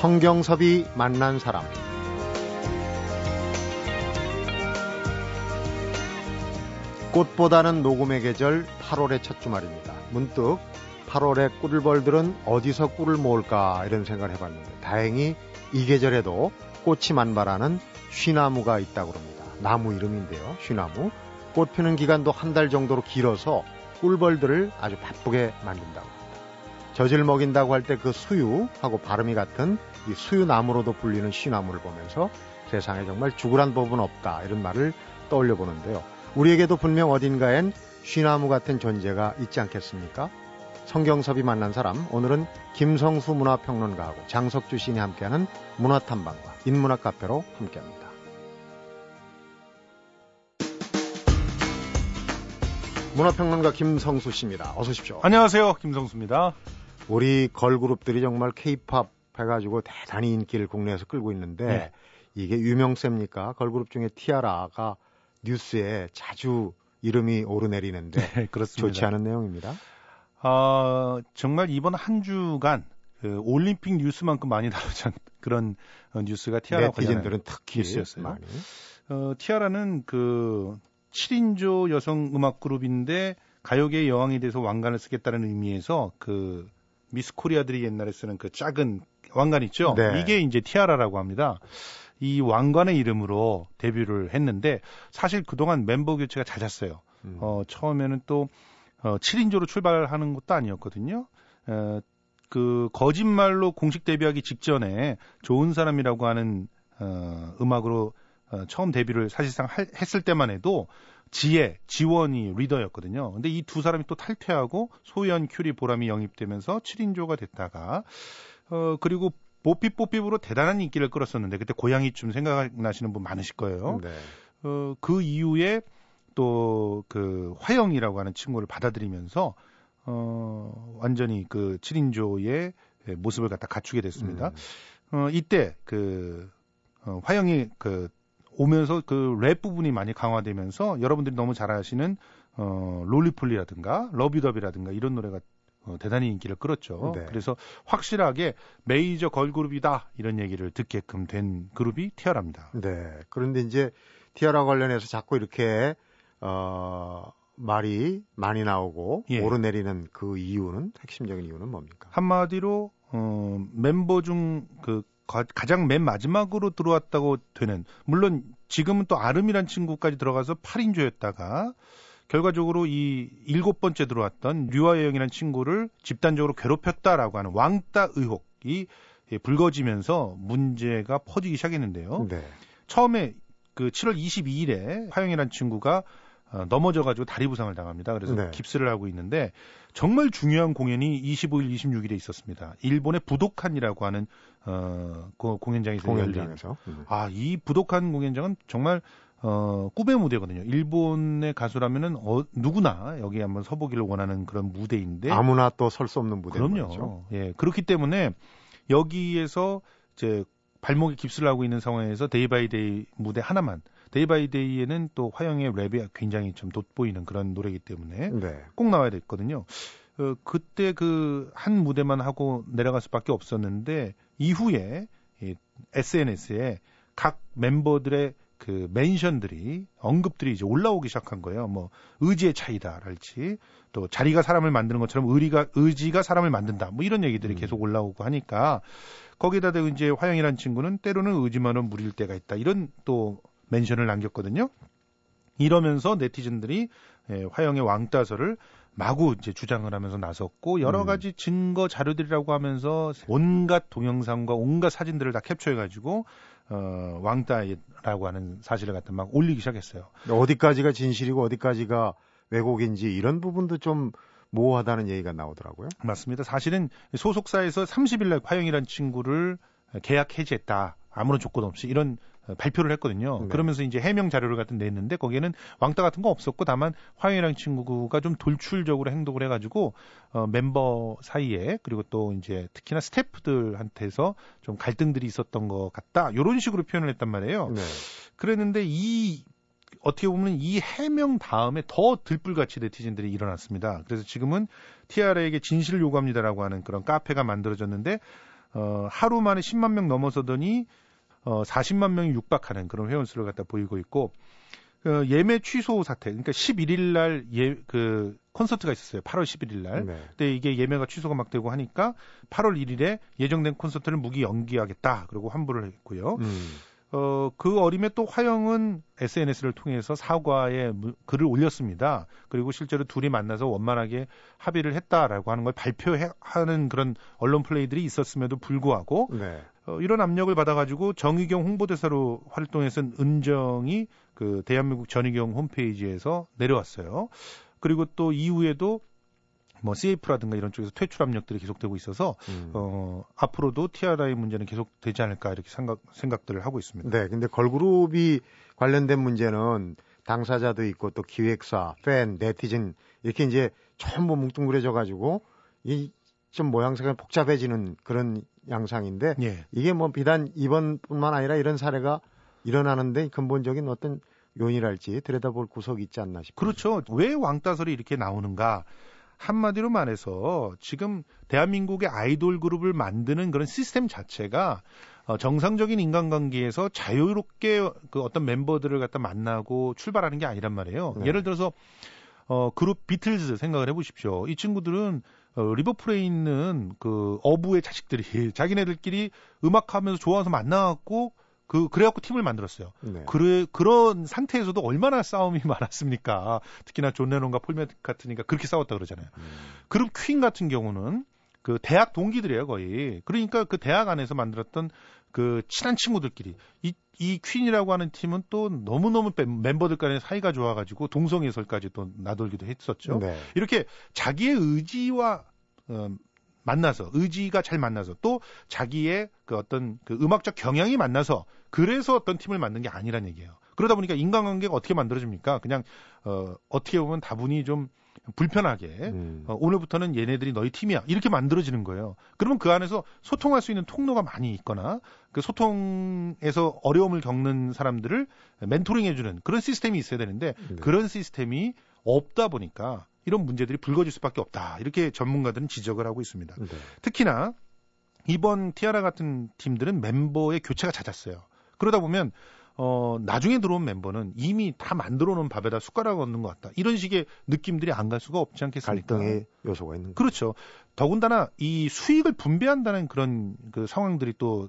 성경섭이 만난 사람 꽃보다는 녹음의 계절 8월의 첫 주말입니다. 문득 8월에 꿀벌들은 어디서 꿀을 모을까 이런 생각을 해봤는데 다행히 이 계절에도 꽃이 만발하는 쉬나무가 있다고 합니다. 나무 이름인데요. 쉬나무. 꽃 피는 기간도 한 달 정도로 길어서 꿀벌들을 아주 바쁘게 만든다고. 젖을 먹인다고 할 때 그 수유하고 발음이 같은 이 수유나무로도 불리는 쉬나무를 보면서 세상에 정말 죽으란 법은 없다 이런 말을 떠올려 보는데요. 우리에게도 분명 어딘가엔 쉬나무 같은 존재가 있지 않겠습니까? 성경섭이 만난 사람 오늘은 김성수 문화평론가하고 장석주 시인이 함께하는 문화탐방과 인문학 카페로 함께합니다. 문화평론가 김성수 씨입니다. 어서 오십시오. 안녕하세요. 김성수입니다. 우리 걸그룹들이 정말 케이팝 해가지고 대단히 인기를 국내에서 끌고 있는데 네. 이게 유명세입니까? 걸그룹 중에 티아라가 뉴스에 자주 이름이 오르내리는데 네, 좋지 않은 내용입니다. 어, 정말 이번 한 주간 그 올림픽 뉴스만큼 많이 다루지 않 그런 어, 뉴스가 티아라 네티즌들은 특히 뉴스였어요. 많이. 어, 티아라는 그 7인조 여성 음악 그룹인데 가요계의 여왕이 돼서 왕관을 쓰겠다는 의미에서 그 미스 코리아들이 옛날에 쓰는 그 작은 왕관 있죠. 네. 이게 이제 티아라라고 합니다. 이 왕관의 이름으로 데뷔를 했는데 사실 그동안 멤버 교체가 잦았어요. 음. 어, 처음에는 또 어, 7인조로 출발하는 것도 아니었거든요. 어, 그 거짓말로 공식 데뷔하기 직전에 좋은 사람이라고 하는 어, 음악으로 어, 처음 데뷔를 사실상 할, 했을 때만 해도 지혜, 지원이 리더였거든요. 근데 이 두 사람이 또 탈퇴하고 소연, 큐리, 보람이 영입되면서 7인조가 됐다가 어 그리고 뽀삐뽀삐으로 대단한 인기를 끌었었는데 그때 고양이춤 생각나시는 분 많으실 거예요. 네. 어그 이후에 또 그 화영이라고 하는 친구를 받아들이면서 어 완전히 그 7인조의 모습을 갖다 갖추게 됐습니다. 음. 어 이때 그 어, 화영이 그 오면서 그 랩 부분이 많이 강화되면서 여러분들이 너무 잘 아시는 어 롤리폴리라든가 러비더비라든가 이런 노래가 어, 대단히 인기를 끌었죠. 네. 그래서 확실하게 메이저 걸그룹이다 이런 얘기를 듣게끔 된 그룹이 티아라입니다. 네. 그런데 이제 티아라 관련해서 자꾸 이렇게 어 말이 많이 나오고 예. 오르내리는 그 이유는 핵심적인 이유는 뭡니까? 한마디로 어 멤버 중 그 가장 맨 마지막으로 들어왔다고 되는 물론 지금은 또 아름이란 친구까지 들어가서 8인조였다가 결과적으로 이 일곱 번째 들어왔던 류아영이라는 친구를 집단적으로 괴롭혔다라고 하는 왕따 의혹이 불거지면서 문제가 퍼지기 시작했는데요. 네. 처음에 그 7월 22일에 화영이라는 친구가 어, 넘어져가지고 다리 부상을 당합니다. 그래서 네. 깁스를 하고 있는데 정말 중요한 공연이 25일, 26일에 있었습니다. 일본의 부도칸이라고 하는 어, 그 공연장에서 공연장에서. 음. 아, 이 부도칸 공연장은 정말 어, 꿈의 무대거든요. 일본의 가수라면은 어, 누구나 여기 한번 서보기를 원하는 그런 무대인데 아무나 또 설 수 없는 무대 그럼요. 거죠. 예. 그렇기 때문에 여기에서 이제 발목에 깁스를 하고 있는 상황에서 Day by Day 무대 하나만 Day by Day에는 또 화영의 랩이 굉장히 좀 돋보이는 그런 노래이기 때문에 네. 꼭 나와야 됐거든요. 어, 그때 그 한 무대만 하고 내려갈 수밖에 없었는데 이후에 이 SNS에 각 멤버들의 그 mention들이 언급들이 이제 올라오기 시작한 거예요. 뭐 의지의 차이다랄지 또 자리가 사람을 만드는 것처럼 의리가 의지가 사람을 만든다. 뭐 이런 얘기들이 음. 계속 올라오고 하니까 거기다 대고 이제 화영이라는 친구는 때로는 의지만은 무릴 때가 있다. 이런 또 멘션을 남겼거든요. 이러면서 네티즌들이 예, 화영의 왕따설을 마구 이제 주장을 하면서 나섰고 여러 음. 가지 증거 자료들이라고 하면서 온갖 동영상과 온갖 사진들을 다 캡처해 가지고 어, 왕따라고 하는 사실을 갖다 막 올리기 시작했어요. 어디까지가 진실이고 어디까지가 왜곡인지 이런 부분도 좀 모호하다는 얘기가 나오더라고요. 맞습니다. 사실은 소속사에서 30일 날 화영이라는 친구를 계약 해지했다. 아무런 조건 없이 이런 발표를 했거든요. 네. 그러면서 이제 해명 자료를 같은 냈는데 거기에는 왕따 같은 거 없었고 다만 화영이랑 친구가 좀 돌출적으로 행동을 해가지고 어, 멤버 사이에 그리고 또 이제 특히나 스태프들한테서 좀 갈등들이 있었던 것 같다. 이런 식으로 표현을 했단 말이에요. 네. 그랬는데 이 어떻게 보면 이 해명 다음에 더 들불같이 네티즌들이 일어났습니다. 그래서 지금은 티아라에게 진실을 요구합니다라고 하는 그런 카페가 만들어졌는데 어, 하루 만에 10만 명 넘어서더니 어, 40만 명이 육박하는 그런 회원 수를 갖다 보이고 있고 어, 예매 취소 사태. 그러니까 11일 날 예 그 콘서트가 있었어요. 8월 11일 날. 네. 근데 이게 예매가 취소가 막 되고 하니까 8월 1일에 예정된 콘서트를 무기 연기하겠다. 그리고 환불을 했고요. 음. 어, 그 어림에 또 화영은 SNS를 통해서 사과의 글을 올렸습니다. 그리고 실제로 둘이 만나서 원만하게 합의를 했다라고 하는 걸 발표하는 그런 언론 플레이들이 있었음에도 불구하고 네. 어, 이런 압력을 받아가지고 정의경 홍보대사로 활동했던 은정이 그 대한민국 전의경 홈페이지에서 내려왔어요. 그리고 또 이후에도 뭐 CF라든가 이런 쪽에서 퇴출 압력들이 계속되고 있어서 음. 어 앞으로도 TRI 문제는 계속 되지 않을까 이렇게 생각 생각들을 하고 있습니다. 네, 근데 걸그룹이 관련된 문제는 당사자도 있고 또 기획사, 팬, 네티즌 이렇게 이제 전부 뭉뚱그려져 가지고 이 좀 모양새가 복잡해지는 그런 양상인데 예. 이게 뭐 비단 이번뿐만 아니라 이런 사례가 일어나는데 근본적인 어떤 요인이랄지 들여다볼 구석이 있지 않나 싶습니다. 그렇죠. 왜 왕따설이 이렇게 나오는가? 한마디로 말해서 지금 대한민국의 아이돌 그룹을 만드는 그런 시스템 자체가 어, 정상적인 인간관계에서 자유롭게 그 어떤 멤버들을 갖다 만나고 출발하는 게 아니란 말이에요. 네. 예를 들어서 어, 그룹 비틀즈 생각을 해보십시오. 이 친구들은 어, 리버풀에 있는 그 어부의 자식들이 자기네들끼리 음악하면서 좋아서 만나갖고 그 그래갖고 팀을 만들었어요. 네. 그래 그런 상태에서도 얼마나 싸움이 많았습니까? 특히나 존 레논과 폴 맥카트니가 그렇게 싸웠다 그러잖아요. 음. 그룹 퀸 같은 경우는 그 대학 동기들이에요 거의. 그러니까 그 대학 안에서 만들었던 그 친한 친구들끼리 이, 이 퀸이라고 하는 팀은 또 너무너무 멤버들 간의 사이가 좋아가지고 동성애설까지 또 나돌기도 했었죠. 네. 이렇게 자기의 의지와 어, 만나서 의지가 잘 만나서 또 자기의 그 어떤 그 음악적 경향이 만나서 그래서 어떤 팀을 만든 게 아니란 얘기예요. 그러다 보니까 인간관계가 어떻게 만들어집니까? 그냥 어 어떻게 보면 다분히 좀 불편하게 음. 어, 오늘부터는 얘네들이 너희 팀이야 이렇게 만들어지는 거예요. 그러면 그 안에서 소통할 수 있는 통로가 많이 있거나 그 소통에서 어려움을 겪는 사람들을 멘토링 해주는 그런 시스템이 있어야 되는데 네. 그런 시스템이 없다 보니까 이런 문제들이 불거질 수밖에 없다. 이렇게 전문가들은 지적을 하고 있습니다. 네. 특히나 이번 티아라 같은 팀들은 멤버의 교체가 잦았어요. 그러다 보면 어, 나중에 들어온 멤버는 이미 다 만들어 놓은 밥에다 숟가락 얹는 것 같다. 이런 식의 느낌들이 안 갈 수가 없지 않겠습니까? 갈등의 요소가 있는 그렇죠. 더군다나 이 수익을 분배한다는 그런 그 상황들이 또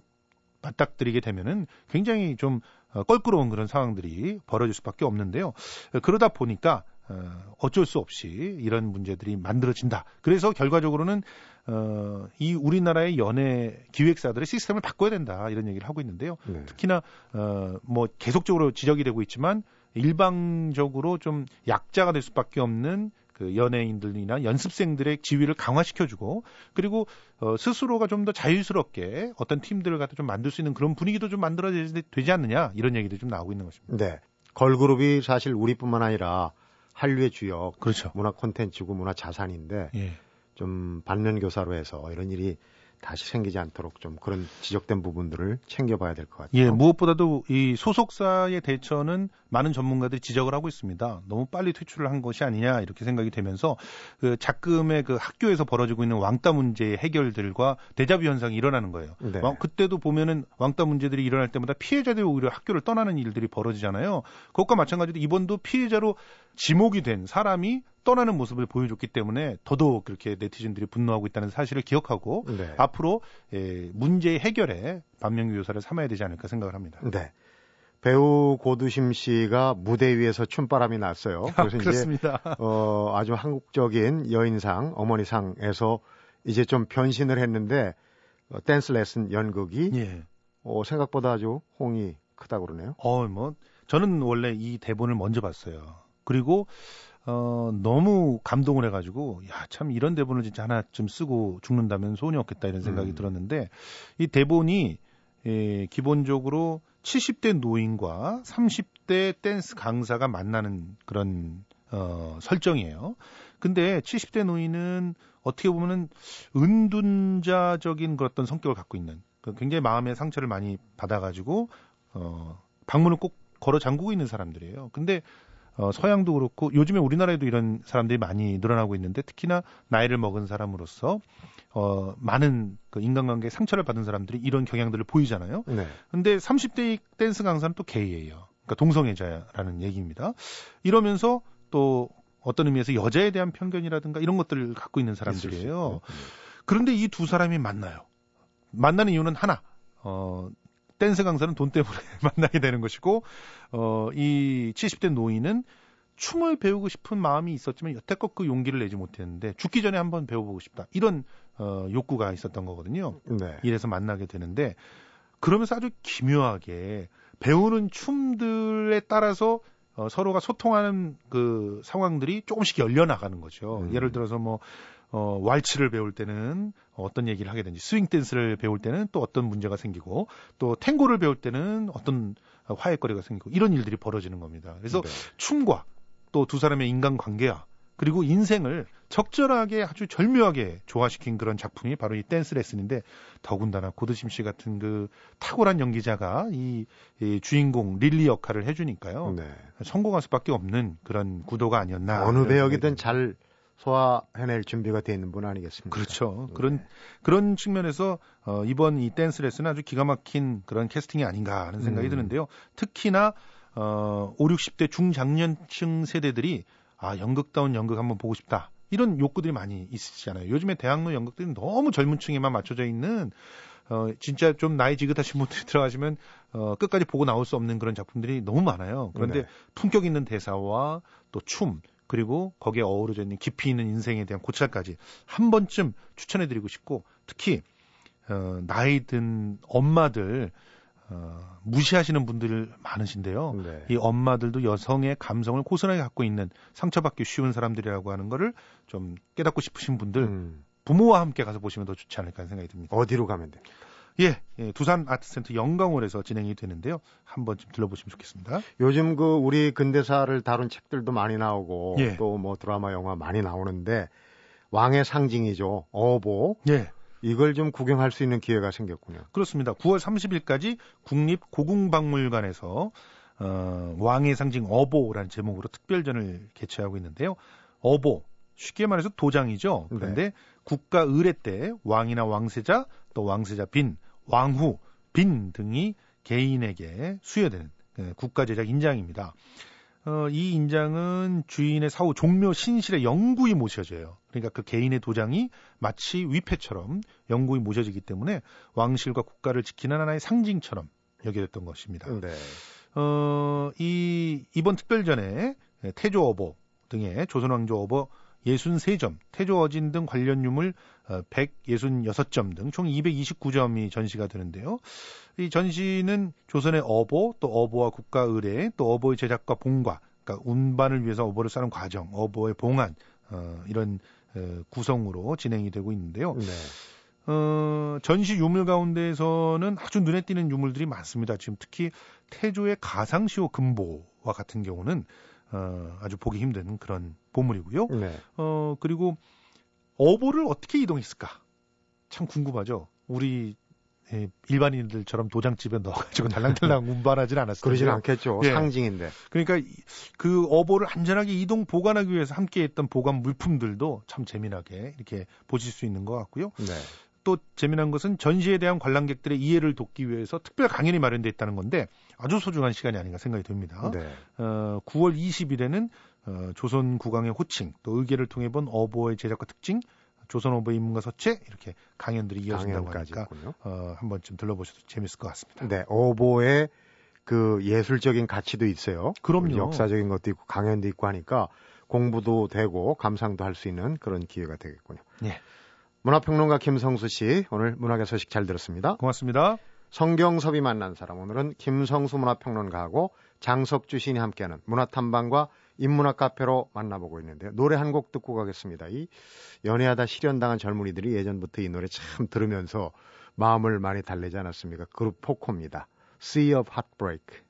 맞닥뜨리게 되면은 굉장히 좀 어, 껄끄러운 그런 상황들이 벌어질 수밖에 없는데요. 그러다 보니까 어, 어쩔 수 없이 이런 문제들이 만들어진다. 그래서 결과적으로는 어, 이 우리나라의 연예 기획사들의 시스템을 바꿔야 된다 이런 얘기를 하고 있는데요. 네. 특히나 어, 뭐 계속적으로 지적이 되고 있지만 일방적으로 좀 약자가 될 수밖에 없는 그 연예인들이나 연습생들의 지위를 강화시켜주고 그리고 어, 스스로가 좀 더 자유스럽게 어떤 팀들을 갖다 좀 만들 수 있는 그런 분위기도 좀 만들어야 되지 않느냐 이런 얘기도 좀 나오고 있는 것입니다. 네. 걸그룹이 사실 우리뿐만 아니라 한류의 주역, 그렇죠. 문화 콘텐츠고 문화 자산인데 예. 좀 반면 교사로 해서 이런 일이 다시 생기지 않도록 좀 그런 지적된 부분들을 챙겨봐야 될 것 같아요. 예, 무엇보다도 이 소속사의 대처는 많은 전문가들이 지적을 하고 있습니다. 너무 빨리 퇴출을 한 것이 아니냐 이렇게 생각이 되면서 그 작금의 그 학교에서 벌어지고 있는 왕따 문제의 해결들과 대자뷰 현상이 일어나는 거예요. 네. 그때도 보면은 왕따 문제들이 일어날 때마다 피해자들이 오히려 학교를 떠나는 일들이 벌어지잖아요. 그것과 마찬가지로 이번도 피해자로 지목이 된 사람이 떠나는 모습을 보여줬기 때문에 더더욱 그렇게 네티즌들이 분노하고 있다는 사실을 기억하고 네. 앞으로 예, 문제의 해결에 반면교 요사를 삼아야 되지 않을까 생각을 합니다. 네. 배우 고두심 씨가 무대 위에서 춤바람이 났어요. 아, 그래서 아, 그렇습니다. 이제 어, 아주 한국적인 여인상, 어머니상에서 이제 좀 변신을 했는데 어, 댄스 레슨 연극이 예. 어, 생각보다 아주 홍이 크다고 그러네요. 어, 뭐 저는 원래 이 대본을 먼저 봤어요. 그리고 어, 너무 감동을 해가지고, 야, 참 이런 대본을 진짜 하나 좀 쓰고 죽는다면 소원이 없겠다 이런 생각이 음. 들었는데, 이 대본이, 예, 기본적으로 70대 노인과 30대 댄스 강사가 만나는 그런, 어, 설정이에요. 근데 70대 노인은 어떻게 보면은 은둔자적인 그런 어떤 성격을 갖고 있는, 그 굉장히 마음의 상처를 많이 받아가지고, 어, 방문을 꼭 걸어 잠그고 있는 사람들이에요. 근데 어, 서양도 그렇고 요즘에 우리나라에도 이런 사람들이 많이 늘어나고 있는데 특히나 나이를 먹은 사람으로서 어, 많은 그 인간관계에 상처를 받은 사람들이 이런 경향들을 보이잖아요. 네. 근데 30대 댄스 강사는 또 게이예요. 그러니까 동성애자라는 얘기입니다. 이러면서 또 어떤 의미에서 여자에 대한 편견이라든가 이런 것들을 갖고 있는 사람들이에요. 그런데 이 두 사람이 만나요. 만나는 이유는 하나. 어, 댄스 강사는 돈 때문에 만나게 되는 것이고, 어, 이 70대 노인은 춤을 배우고 싶은 마음이 있었지만 여태껏 그 용기를 내지 못했는데 죽기 전에 한번 배워보고 싶다. 이런 어, 욕구가 있었던 거거든요. 네. 이래서 만나게 되는데 그러면서 아주 기묘하게 배우는 춤들에 따라서 어, 서로가 소통하는 그 상황들이 조금씩 열려 나가는 거죠. 음. 예를 들어서 뭐 어, 왈츠를 배울 때는 어떤 얘기를 하게 되는지, 스윙 댄스를 배울 때는 또 어떤 문제가 생기고, 또 탱고를 배울 때는 어떤 화해거리가 생기고, 이런 일들이 벌어지는 겁니다. 그래서 네. 춤과 또 두 사람의 인간 관계와 그리고 인생을 적절하게 아주 절묘하게 조화시킨 그런 작품이 바로 이 댄스 레슨인데 더군다나 고드심 씨 같은 그 탁월한 연기자가 이, 이 주인공 릴리 역할을 해주니까요. 네. 성공할 수밖에 없는 그런 구도가 아니었나. 어느 배역이든 잘 소화해낼 준비가 되어 있는 분 아니겠습니까? 그렇죠. 네. 그런 그런 측면에서 어, 이번 이 댄스 레슨은 아주 기가 막힌 그런 캐스팅이 아닌가 하는 생각이 음. 드는데요. 특히나 어, 5, 60대 중장년층 세대들이 아, 연극다운 연극 한번 보고 싶다. 이런 욕구들이 많이 있으시잖아요. 요즘에 대학로 연극들은 너무 젊은 층에만 맞춰져 있는 어, 진짜 좀 나이 지긋하신 분들이 들어가시면 어, 끝까지 보고 나올 수 없는 그런 작품들이 너무 많아요. 그런데 네. 품격 있는 대사와 또 춤, 그리고 거기에 어우러져 있는 깊이 있는 인생에 대한 고찰까지 한 번쯤 추천해 드리고 싶고 특히 어, 나이 든 엄마들 어, 무시하시는 분들 많으신데요. 네. 이 엄마들도 여성의 감성을 고스란히 갖고 있는 상처받기 쉬운 사람들이라고 하는 거를 좀 깨닫고 싶으신 분들 음. 부모와 함께 가서 보시면 더 좋지 않을까 하는 생각이 듭니다. 어디로 가면 됩니까? 예, 예, 두산 아트센터 영광홀에서 진행이 되는데요. 한번 좀 들러보시면 좋겠습니다. 요즘 그 우리 근대사를 다룬 책들도 많이 나오고 예. 또뭐 드라마, 영화 많이 나오는데 왕의 상징이죠. 어보. 예. 이걸 좀 구경할 수 있는 기회가 생겼군요. 그렇습니다. 9월 30일까지 국립고궁박물관에서 어, 왕의 상징 어보라는 제목으로 특별전을 개최하고 있는데요. 어보 쉽게 말해서 도장이죠. 그런데 네. 국가 의례 때 왕이나 왕세자 또 왕세자 빈, 왕후 빈 등이 개인에게 수여되는 그 국가 제작 인장입니다. 어, 이 인장은 주인의 사후 종묘 신실에 영구히 모셔져요. 그러니까 그 개인의 도장이 마치 위패처럼 영구히 모셔지기 때문에 왕실과 국가를 지키는 하나의 상징처럼 여겨졌던 것입니다. 네. 어, 이 이번 특별전에 태조 어보 등의 조선 왕조 어보 63점, 태조 어진 등 관련 유물 166점 등 총 229점이 전시가 되는데요. 이 전시는 조선의 어보, 또 어보와 국가 의례, 또 어보의 제작과 봉과, 그러니까 운반을 위해서 어보를 싸는 과정, 어보의 봉안 어, 이런 어, 구성으로 진행이 되고 있는데요. 네. 어, 전시 유물 가운데에서는 아주 눈에 띄는 유물들이 많습니다. 지금 특히 태조의 가상시호 금보와 같은 경우는 어, 아주 보기 힘든 그런 보물이고요. 네. 어, 그리고 어보를 어떻게 이동했을까? 참 궁금하죠. 우리 예, 일반인들처럼 도장집에 넣어가지고 달랑달랑 운반하진 않았을 그러진 않겠죠. 예. 상징인데. 그러니까 그 어보를 안전하게 이동 보관하기 위해서 함께했던 보관 물품들도 참 재미나게 이렇게 보실 수 있는 것 같고요. 네. 또 재미난 것은 전시에 대한 관람객들의 이해를 돕기 위해서 특별 강연이 마련돼 있다는 건데 아주 소중한 시간이 아닌가 생각이 듭니다. 네. 어, 9월 20일에는 어, 조선 국왕의 호칭, 또 의계를 통해 본 어보의 제작과 특징, 조선 어보 인문과 서체 이렇게 강연들이 이어진다고 하니까 어, 한 번쯤 들러보셔도 재밌을 것 같습니다. 네, 어보의 그 예술적인 가치도 있어요. 그럼요. 역사적인 것도 있고 강연도 있고 하니까 공부도 되고 감상도 할 수 있는 그런 기회가 되겠군요. 네. 문화평론가 김성수 씨, 오늘 문학의 소식 잘 들었습니다. 고맙습니다. 성경섭이 만난 사람, 오늘은 김성수 문화평론가하고 장석주 시인이 함께하는 문화탐방과 인문학 카페로 만나보고 있는데요. 노래 한 곡 듣고 가겠습니다. 이 연애하다 실현당한 젊은이들이 예전부터 이 노래 참 들으면서 마음을 많이 달래지 않았습니까? 그룹 포코입니다. Sea of Heartbreak.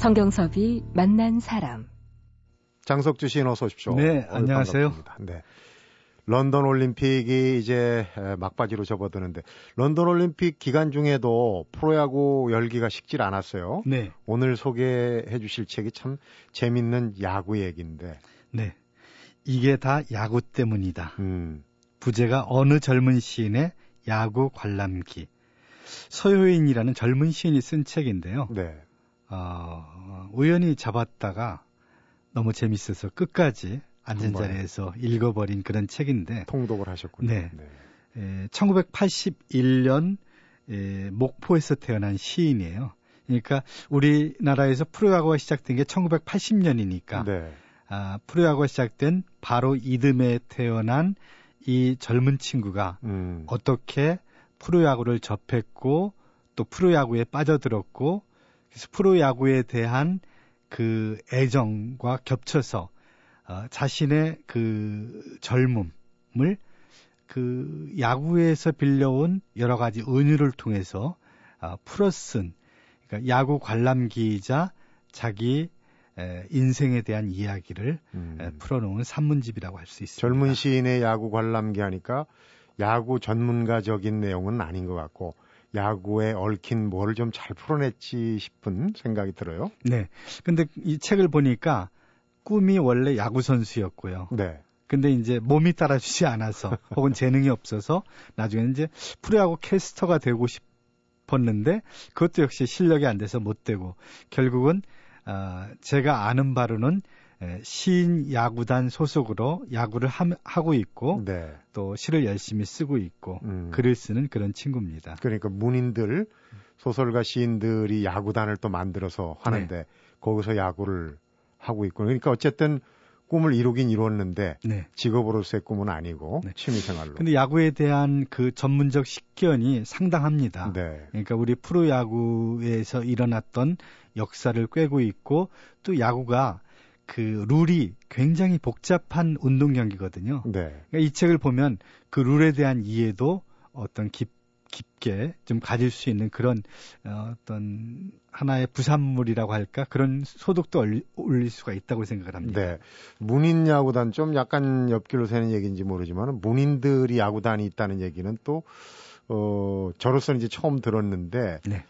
성경섭이 만난 사람. 장석주 씨 어서 오십시오. 네, 안녕하세요. 반갑습니다. 네. 런던 올림픽이 이제 막바지로 접어드는데 런던 올림픽 기간 중에도 프로야구 열기가 식질 않았어요. 네. 오늘 소개해 주실 책이 참 재밌는 야구 얘기인데. 네. 이게 다 야구 때문이다. 음. 부제가 어느 젊은 시인의 야구 관람기. 서효인이라는 젊은 시인이 쓴 책인데요. 네. 어, 우연히 잡았다가 너무 재밌어서 끝까지 앉은 자리에서 읽어버린 그런 책인데. 통독을 하셨군요. 네. 네. 에, 1981년 에, 목포에서 태어난 시인이에요. 그러니까 우리나라에서 프로야구가 시작된 게 1980년이니까 네. 아, 프로야구가 시작된 바로 이듬해 태어난 이 젊은 친구가 음. 어떻게 프로야구를 접했고 또 프로야구에 빠져들었고 그래서 프로 야구에 대한 그 애정과 겹쳐서 어, 자신의 그 젊음을 그 야구에서 빌려온 여러 가지 은유를 통해서 어, 풀어쓴 그러니까 야구 관람기이자 자기 에, 인생에 대한 이야기를 음. 에, 풀어놓은 산문집이라고 할 수 있습니다. 젊은 시인의 야구 관람기 하니까 야구 전문가적인 내용은 아닌 것 같고 야구에 얽힌 뭐를 좀 잘 풀어냈지 싶은 생각이 들어요. 네. 근데 이 책을 보니까 꿈이 원래 야구 선수였고요. 네. 근데 이제 몸이 따라주지 않아서 혹은 재능이 없어서 나중에 이제 프로야구 캐스터가 되고 싶었는데 그것도 역시 실력이 안 돼서 못 되고 결국은 어, 제가 아는 바로는 시인 야구단 소속으로 야구를 함, 하고 있고 네. 또 시를 열심히 쓰고 있고 음. 글을 쓰는 그런 친구입니다. 그러니까 문인들 소설가 시인들이 야구단을 또 만들어서 하는데 네. 거기서 야구를 하고 있고 그러니까 어쨌든 꿈을 이루긴 이뤘는데 네. 직업으로서의 꿈은 아니고 네. 취미생활로. 근데 야구에 대한 그 전문적 식견이 상당합니다. 네. 그러니까 우리 프로야구에서 일어났던 역사를 꿰고 있고 또 야구가 그 룰이 굉장히 복잡한 운동 경기거든요. 네. 그러니까 이 책을 보면 그 룰에 대한 이해도 어떤 깊, 깊게 좀 가질 수 있는 그런 어, 어떤 하나의 부산물이라고 할까 그런 소득도 올릴 수가 있다고 생각을 합니다. 네. 문인 야구단 좀 약간 옆길로 새는 얘기인지 모르지만 문인들이 야구단이 있다는 얘기는 또 어, 저로서는 이제 처음 들었는데 네.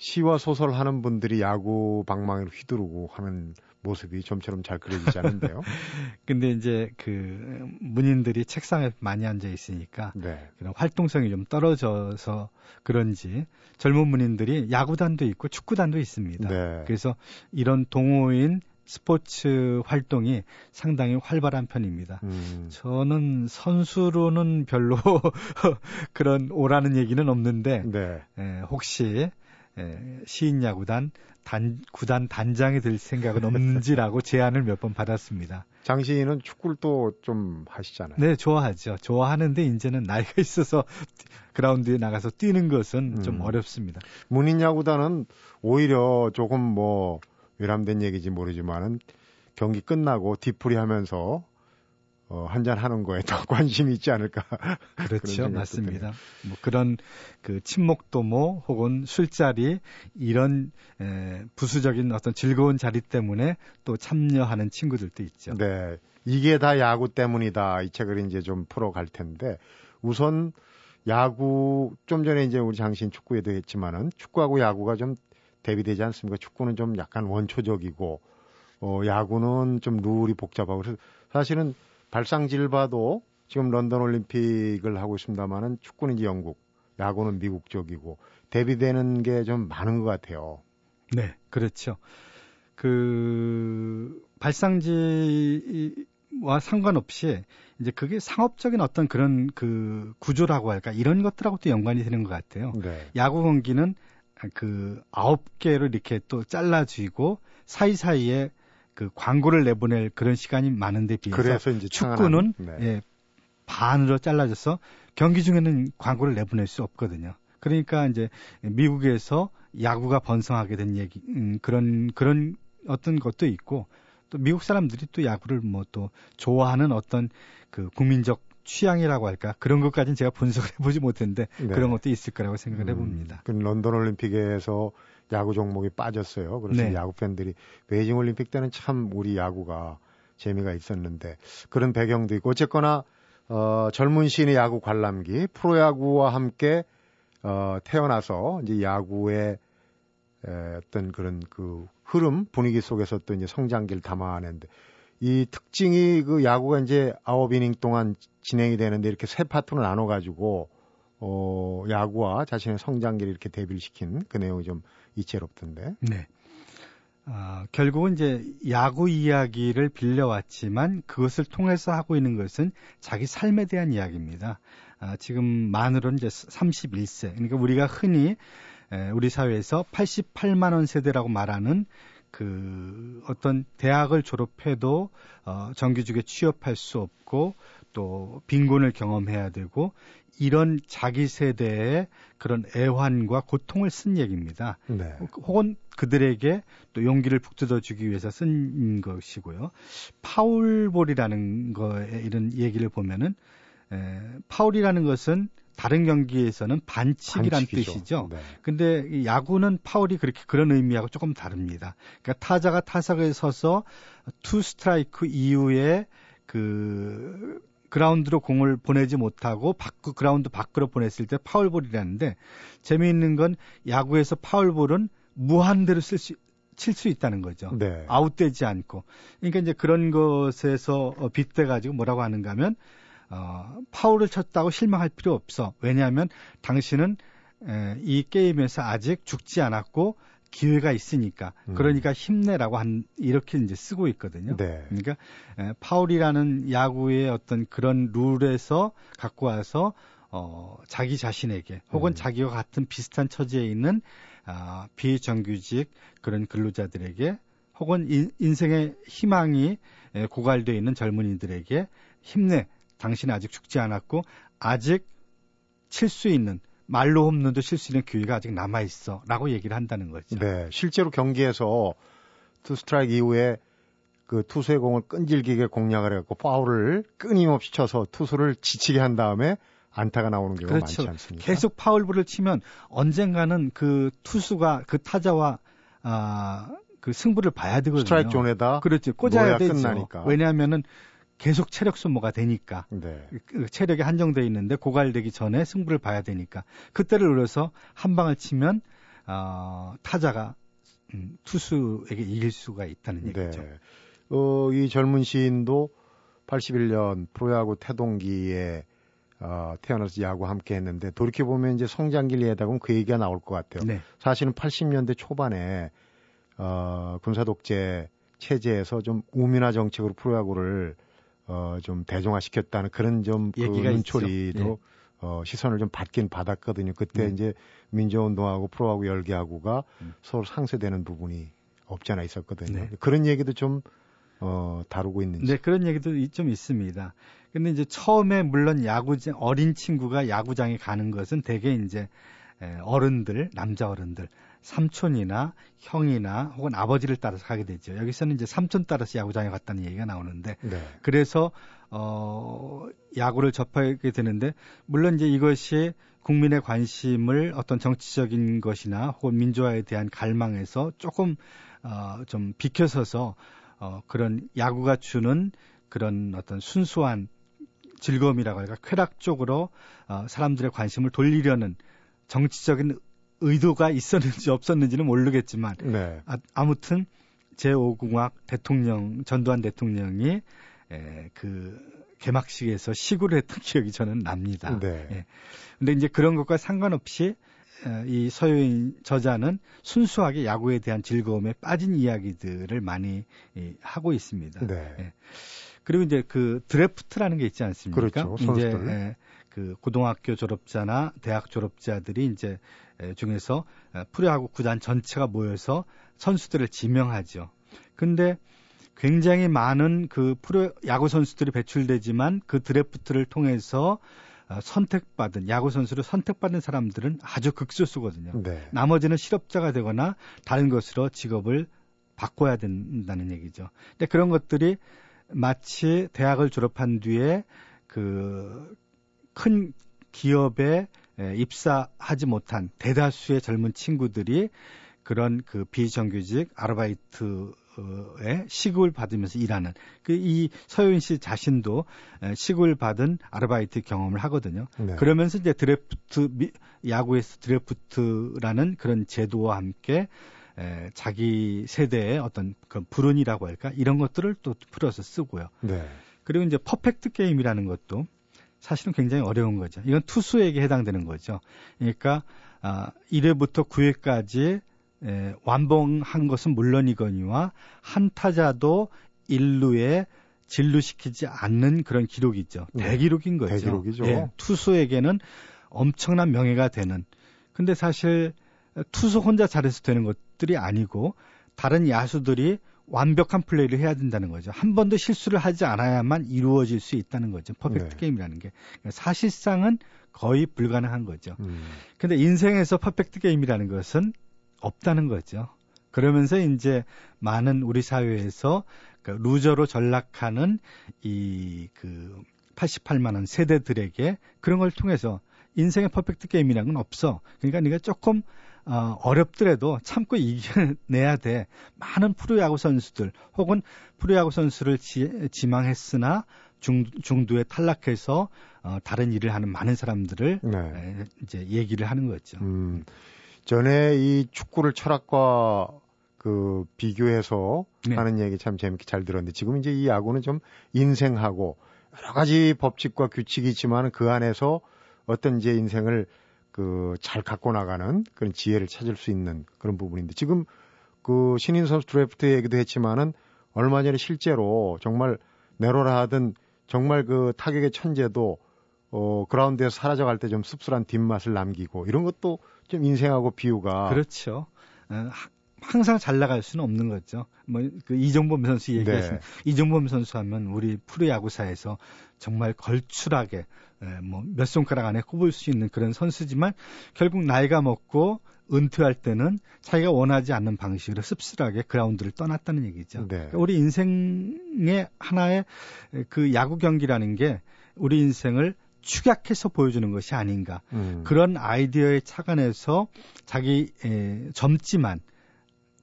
시와 소설 하는 분들이 야구 방망이를 휘두르고 하는 모습이 좀처럼 잘 그려지지 않는데요. 근데 이제 그 문인들이 책상에 많이 앉아 있으니까 네. 그런 활동성이 좀 떨어져서 그런지 젊은 문인들이 야구단도 있고 축구단도 있습니다. 네. 그래서 이런 동호인 스포츠 활동이 상당히 활발한 편입니다. 음. 저는 선수로는 별로 그런 오라는 얘기는 없는데 네. 에, 혹시 에, 시인 야구단 단, 구단 단장이 될 생각은 없는지라고 제안을 몇 번 받았습니다. 장 시인은 축구를 또 좀 하시잖아요. 네, 좋아하죠. 좋아하는데 이제는 나이가 있어서 그라운드에 나가서 뛰는 것은 음. 좀 어렵습니다. 문인 야구단은 오히려 조금 뭐 외람된 얘기지 모르지만은 경기 끝나고 뒤풀이 하면서 어, 한잔 하는 거에 더 관심이 있지 않을까. 그렇죠. 맞습니다. 뭐 그런 그 친목도모 혹은 술자리 이런 에, 부수적인 어떤 즐거운 자리 때문에 또 참여하는 친구들도 있죠. 네. 이게 다 야구 때문이다. 이 책을 이제 좀 풀어갈 텐데 우선 야구 좀 전에 이제 우리 장신 축구에도 했지만은 축구하고 야구가 좀 대비되지 않습니까? 축구는 좀 약간 원초적이고 어 야구는 좀 룰이 복잡하고 그래서 사실은 발상질 봐도 지금 런던 올림픽을 하고 있습니다만은 축구는 이제 영국, 야구는 미국 쪽이고 대비되는 게 좀 많은 것 같아요. 네, 그렇죠. 그 발상지와 상관없이 이제 그게 상업적인 어떤 그런 그 구조라고 할까 이런 것들하고 또 연관이 되는 것 같아요. 네. 야구 경기는 그 아홉 개로 이렇게 또 잘라주고 사이사이에 그 광고를 내보낼 그런 시간이 많은데 비해서 축구는 네. 예, 반으로 잘라져서 경기 중에는 광고를 내보낼 수 없거든요. 그러니까 이제 미국에서 야구가 번성하게 된 얘기 음, 그런 그런 어떤 것도 있고 또 미국 사람들이 또 야구를 뭐 또 좋아하는 어떤 그 국민적 취향이라고 할까 그런 것까지는 제가 분석을 해보지 못했는데 네. 그런 것도 있을 거라고 생각을 음, 해봅니다. 그 런던 올림픽에서 야구 종목이 빠졌어요. 그래서 네. 야구 팬들이 베이징 올림픽 때는 참 우리 야구가 재미가 있었는데 그런 배경도 있고 어쨌거나 어, 젊은 시인의 야구 관람기 프로야구와 함께 어, 태어나서 이제 야구의 에, 어떤 그런 그 흐름 분위기 속에서 또 이제 성장기를 담아내는데 이 특징이 그 야구가 이제 아홉 이닝 동안 진행이 되는데 이렇게 세 파트로 나눠 가지고 어 야구와 자신의 성장기를 이렇게 대비를 시킨 그 내용이 좀 이채롭던데. 네. 아, 결국은 이제 야구 이야기를 빌려왔지만 그것을 통해서 하고 있는 것은 자기 삶에 대한 이야기입니다. 아, 지금 만으로는 이제 31세. 그러니까 우리가 흔히 에, 우리 사회에서 88만 원 세대라고 말하는 그 어떤 대학을 졸업해도 어, 정규직에 취업할 수 없고 또 빈곤을 경험해야 되고 이런 자기 세대의 그런 애환과 고통을 쓴 얘기입니다. 네. 혹은 그들에게 또 용기를 북돋워 주기 위해서 쓴 것이고요. 파울볼이라는 거에 이런 얘기를 보면은 에, 파울이라는 것은 다른 경기에서는 반칙이란 반칙이죠. 뜻이죠. 네. 근데 이 야구는 파울이 그렇게 그런 의미하고 조금 다릅니다. 그러니까 타자가 타석에 서서 투 스트라이크 이후에 그 그라운드로 공을 보내지 못하고 밖 그라운드 밖으로 보냈을 때 파울볼이라는데 재미있는 건 야구에서 파울볼은 무한대로 쓸 수, 칠 수 있다는 거죠. 네. 아웃되지 않고. 그러니까 이제 그런 것에서 어, 빗대 가지고 뭐라고 하는가 하면 어, 파울을 쳤다고 실망할 필요 없어. 왜냐하면 당신은 에, 이 게임에서 아직 죽지 않았고 기회가 있으니까. 음. 그러니까 힘내라고 한 이렇게 이제 쓰고 있거든요. 네. 그러니까 에, 파울이라는 야구의 어떤 그런 룰에서 갖고 와서 어, 자기 자신에게 혹은 음. 자기와 같은 비슷한 처지에 있는 아, 비정규직 그런 근로자들에게 혹은 인, 인생의 희망이 에, 고갈되어 있는 젊은이들에게 힘내. 당신은 아직 죽지 않았고 아직 칠 수 있는 말로 홈런도 칠수 있는 기회가 아직 남아 있어라고 얘기를 한다는 거죠. 네. 실제로 경기에서 투 스트라이크 이후에 그 투수의 공을 끈질기게 공략을 해갖고 파울을 끊임없이 쳐서 투수를 지치게 한 다음에 안타가 나오는 경우가 그렇죠. 많지 않습니까? 계속 파울볼을 치면 언젠가는 그 투수가 그 타자와 아, 그 승부를 봐야 되거든요. 스트라이크 존에다 그렇죠. 꽂아야 되죠. 끝나니까. 왜냐하면은 계속 체력 소모가 되니까 네. 그 체력이 한정돼 있는데 고갈되기 전에 승부를 봐야 되니까 그때를 노려서 한 방을 치면 어, 타자가 음, 투수에게 이길 수가 있다는 얘기죠. 네. 어, 이 젊은 시인도 81년 프로야구 태동기에 어, 태어나서 야구 함께 했는데 돌이켜 보면 이제 성장길 예다군 그 얘기가 나올 것 같아요. 네. 사실은 80년대 초반에 어, 군사 독재 체제에서 좀 우민화 정책으로 프로야구를 어, 좀 대중화시켰다는 그런 좀그 얘기가 눈초리도. 네. 어, 시선을 좀 받긴 받았거든요. 그때 네. 이제 민주운동하고 프로하고 열기하고가 음. 서로 상쇄되는 부분이 없지 않아 있었거든요. 네. 그런 얘기도 좀 어, 다루고 있는지. 네, 그런 얘기도 이- 좀 있습니다. 근데 이제 처음에 물론 야구장 어린 친구가 야구장에 가는 것은 대개 이제 에, 어른들, 남자 어른들, 삼촌이나 형이나 혹은 아버지를 따라서 가게 되죠. 여기서는 이제 삼촌 따라서 야구장에 갔다는 얘기가 나오는데 네. 그래서 어 야구를 접하게 되는데 물론 이제 이것이 국민의 관심을 어떤 정치적인 것이나 혹은 민주화에 대한 갈망에서 조금 어좀 비켜서서 어 그런 야구가 주는 그런 어떤 순수한 즐거움이라고 할까 쾌락 쪽으로 어 사람들의 관심을 돌리려는 정치적인 의도가 있었는지 없었는지는 모르겠지만 네. 아, 아무튼 제5공학 대통령 전두환 대통령이 에, 그 개막식에서 시구를 했던 기억이 저는 납니다. 네. 예. 근데 이제 그런 것과 상관없이 에, 이 서효인 저자는 순수하게 야구에 대한 즐거움에 빠진 이야기들을 많이 이, 하고 있습니다. 네. 예. 그리고 이제 그 드래프트라는 게 있지 않습니까? 그렇죠. 이제 선수들. 에, 그 고등학교 졸업자나 대학 졸업자들이 이제 에, 중에서 에, 프로야구 구단 전체가 모여서 선수들을 지명하죠. 근데 굉장히 많은 그 프로 야구 선수들이 배출되지만 그 드래프트를 통해서 어, 선택받은 야구 선수를 선택받은 사람들은 아주 극소수거든요. 네. 나머지는 실업자가 되거나 다른 것으로 직업을 바꿔야 된다는 얘기죠. 근데 그런 것들이 마치 대학을 졸업한 뒤에 그 큰 기업에 에, 입사하지 못한 대다수의 젊은 친구들이 그런 그 비정규직 아르바이트의 시급을 받으면서 일하는 그 이 서효인 씨 자신도 시급을 받은 아르바이트 경험을 하거든요. 네. 그러면서 이제 드래프트 미, 야구에서 드래프트라는 그런 제도와 함께 에, 자기 세대의 어떤 그 불운이라고 할까 이런 것들을 또 풀어서 쓰고요. 네. 그리고 이제 퍼펙트 게임이라는 것도 사실은 굉장히 어려운 거죠. 이건 투수에게 해당되는 거죠. 그러니까 아, 1회부터 9회까지 에, 완봉한 것은 물론이거니와 한 타자도 1루에 진루시키지 않는 그런 기록이죠. 네. 대기록인 거죠. 대기록이죠. 예, 투수에게는 엄청난 명예가 되는. 근데 사실 투수 혼자 잘해서 되는 것들이 아니고 다른 야수들이 완벽한 플레이를 해야 된다는 거죠. 한 번도 실수를 하지 않아야만 이루어질 수 있다는 거죠. 퍼펙트 네. 게임이라는 게. 사실상은 거의 불가능한 거죠. 음. 근데 인생에서 퍼펙트 게임이라는 것은 없다는 거죠. 그러면서 이제 많은 우리 사회에서 그 루저로 전락하는 이 그 88만 원 세대들에게 그런 걸 통해서 인생의 퍼펙트 게임이라는 건 없어. 그러니까 네가 조금 어, 어렵더라도 참고 이겨내야 돼. 많은 프로야구 선수들 혹은 프로야구 선수를 지, 지망했으나 중, 중도에 탈락해서 어, 다른 일을 하는 많은 사람들을 네. 에, 이제 얘기를 하는 거죠. 음. 전에 이 축구를 철학과 그 비교해서 네. 하는 얘기 참 재밌게 잘 들었는데 지금 이제 이 야구는 좀 인생하고 여러 가지 법칙과 규칙이 있지만 그 안에서 어떤 이제 인생을 그 잘 갖고 나가는 그런 지혜를 찾을 수 있는 그런 부분인데 지금 그 신인 선수 드래프트 얘기도 했지만은 얼마 전에 실제로 정말 내로라 하던 정말 그 타격의 천재도 어 그라운드에서 사라져갈 때 좀 씁쓸한 뒷맛을 남기고 이런 것도 좀 인생하고 비유가 그렇죠. 항상 잘 나갈 수는 없는 거죠. 뭐 그 이종범 선수 얘기하신 네. 이종범 선수 하면 우리 프로야구사에서 정말 걸출하게 뭐몇 손가락 안에 꼽을 수 있는 그런 선수지만 결국 나이가 먹고 은퇴할 때는 자기가 원하지 않는 방식으로 씁쓸하게 그라운드를 떠났다는 얘기죠. 네. 그러니까 우리 인생의 하나의 그 야구 경기라는 게 우리 인생을 축약해서 보여주는 것이 아닌가. 음. 그런 아이디어에 착안해서 자기 에, 젊지만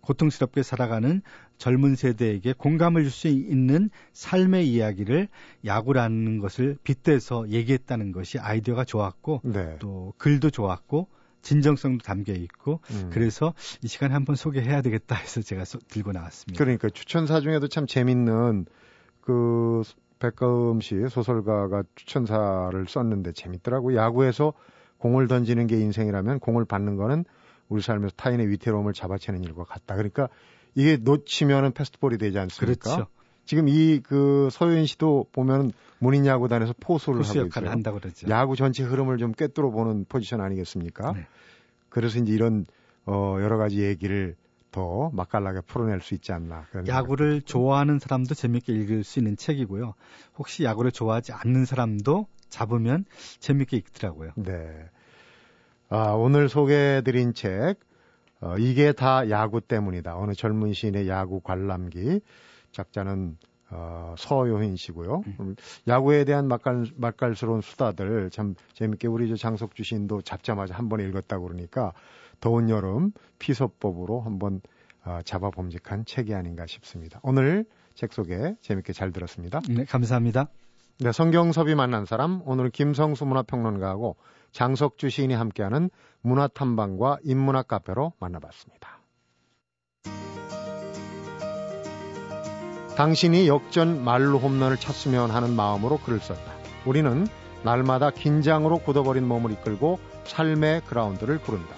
고통스럽게 살아가는 젊은 세대에게 공감을 줄 수 있는 삶의 이야기를 야구라는 것을 빗대서 얘기했다는 것이 아이디어가 좋았고 네. 또 글도 좋았고 진정성도 담겨 있고 음. 그래서 이 시간에 한번 소개해야 되겠다 해서 제가 소- 들고 나왔습니다. 그러니까 추천사 중에도 참 재밌는 그 백가음 씨 소설가가 추천사를 썼는데 재밌더라고. 야구에서 공을 던지는 게 인생이라면 공을 받는 거는 우리 삶에서 타인의 위태로움을 잡아채는 일과 같다. 그러니까 이게 놓치면은 패스트볼이 되지 않습니까? 그렇죠. 지금 이 그 서효인 씨도 보면 문인 야구단에서 포수를 포수 하고 역할을 있어요. 한다고 그러죠. 야구 전체 흐름을 좀 꿰뚫어 보는 포지션 아니겠습니까? 네. 그래서 이제 이런 어 여러 가지 얘기를 더 맛깔나게 풀어낼 수 있지 않나. 야구를 좋아하는 사람도 재밌게 읽을 수 있는 책이고요. 혹시 야구를 좋아하지 않는 사람도 잡으면 재밌게 읽더라고요. 네. 아, 오늘 소개해드린 책, 어, 이게 다 야구 때문이다. 어느 젊은 시인의 야구 관람기. 작자는, 어, 서효인 씨고요. 음, 야구에 대한 맛깔, 맛깔스러운 수다들 참 재밌게 우리 저 장석주 시인도 잡자마자 한 번에 읽었다고 그러니까 더운 여름 피서법으로 한번 어, 잡아봄직한 책이 아닌가 싶습니다. 오늘 책 소개 재밌게 잘 들었습니다. 네, 감사합니다. 네, 성경섭이 만난 사람 오늘은 김성수 문화평론가하고 장석주 시인이 함께하는 문화탐방과 인문학 카페로 만나봤습니다. 당신이 역전 말로 홈런을 쳤으면 하는 마음으로 글을 썼다. 우리는 날마다 긴장으로 굳어버린 몸을 이끌고 삶의 그라운드를 구른다.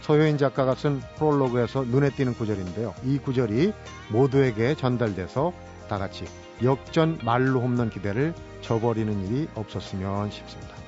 서효인 작가가 쓴 프롤로그에서 눈에 띄는 구절인데요. 이 구절이 모두에게 전달돼서 다 같이 역전 말로 홈런 기대를 저버리는 일이 없었으면 싶습니다.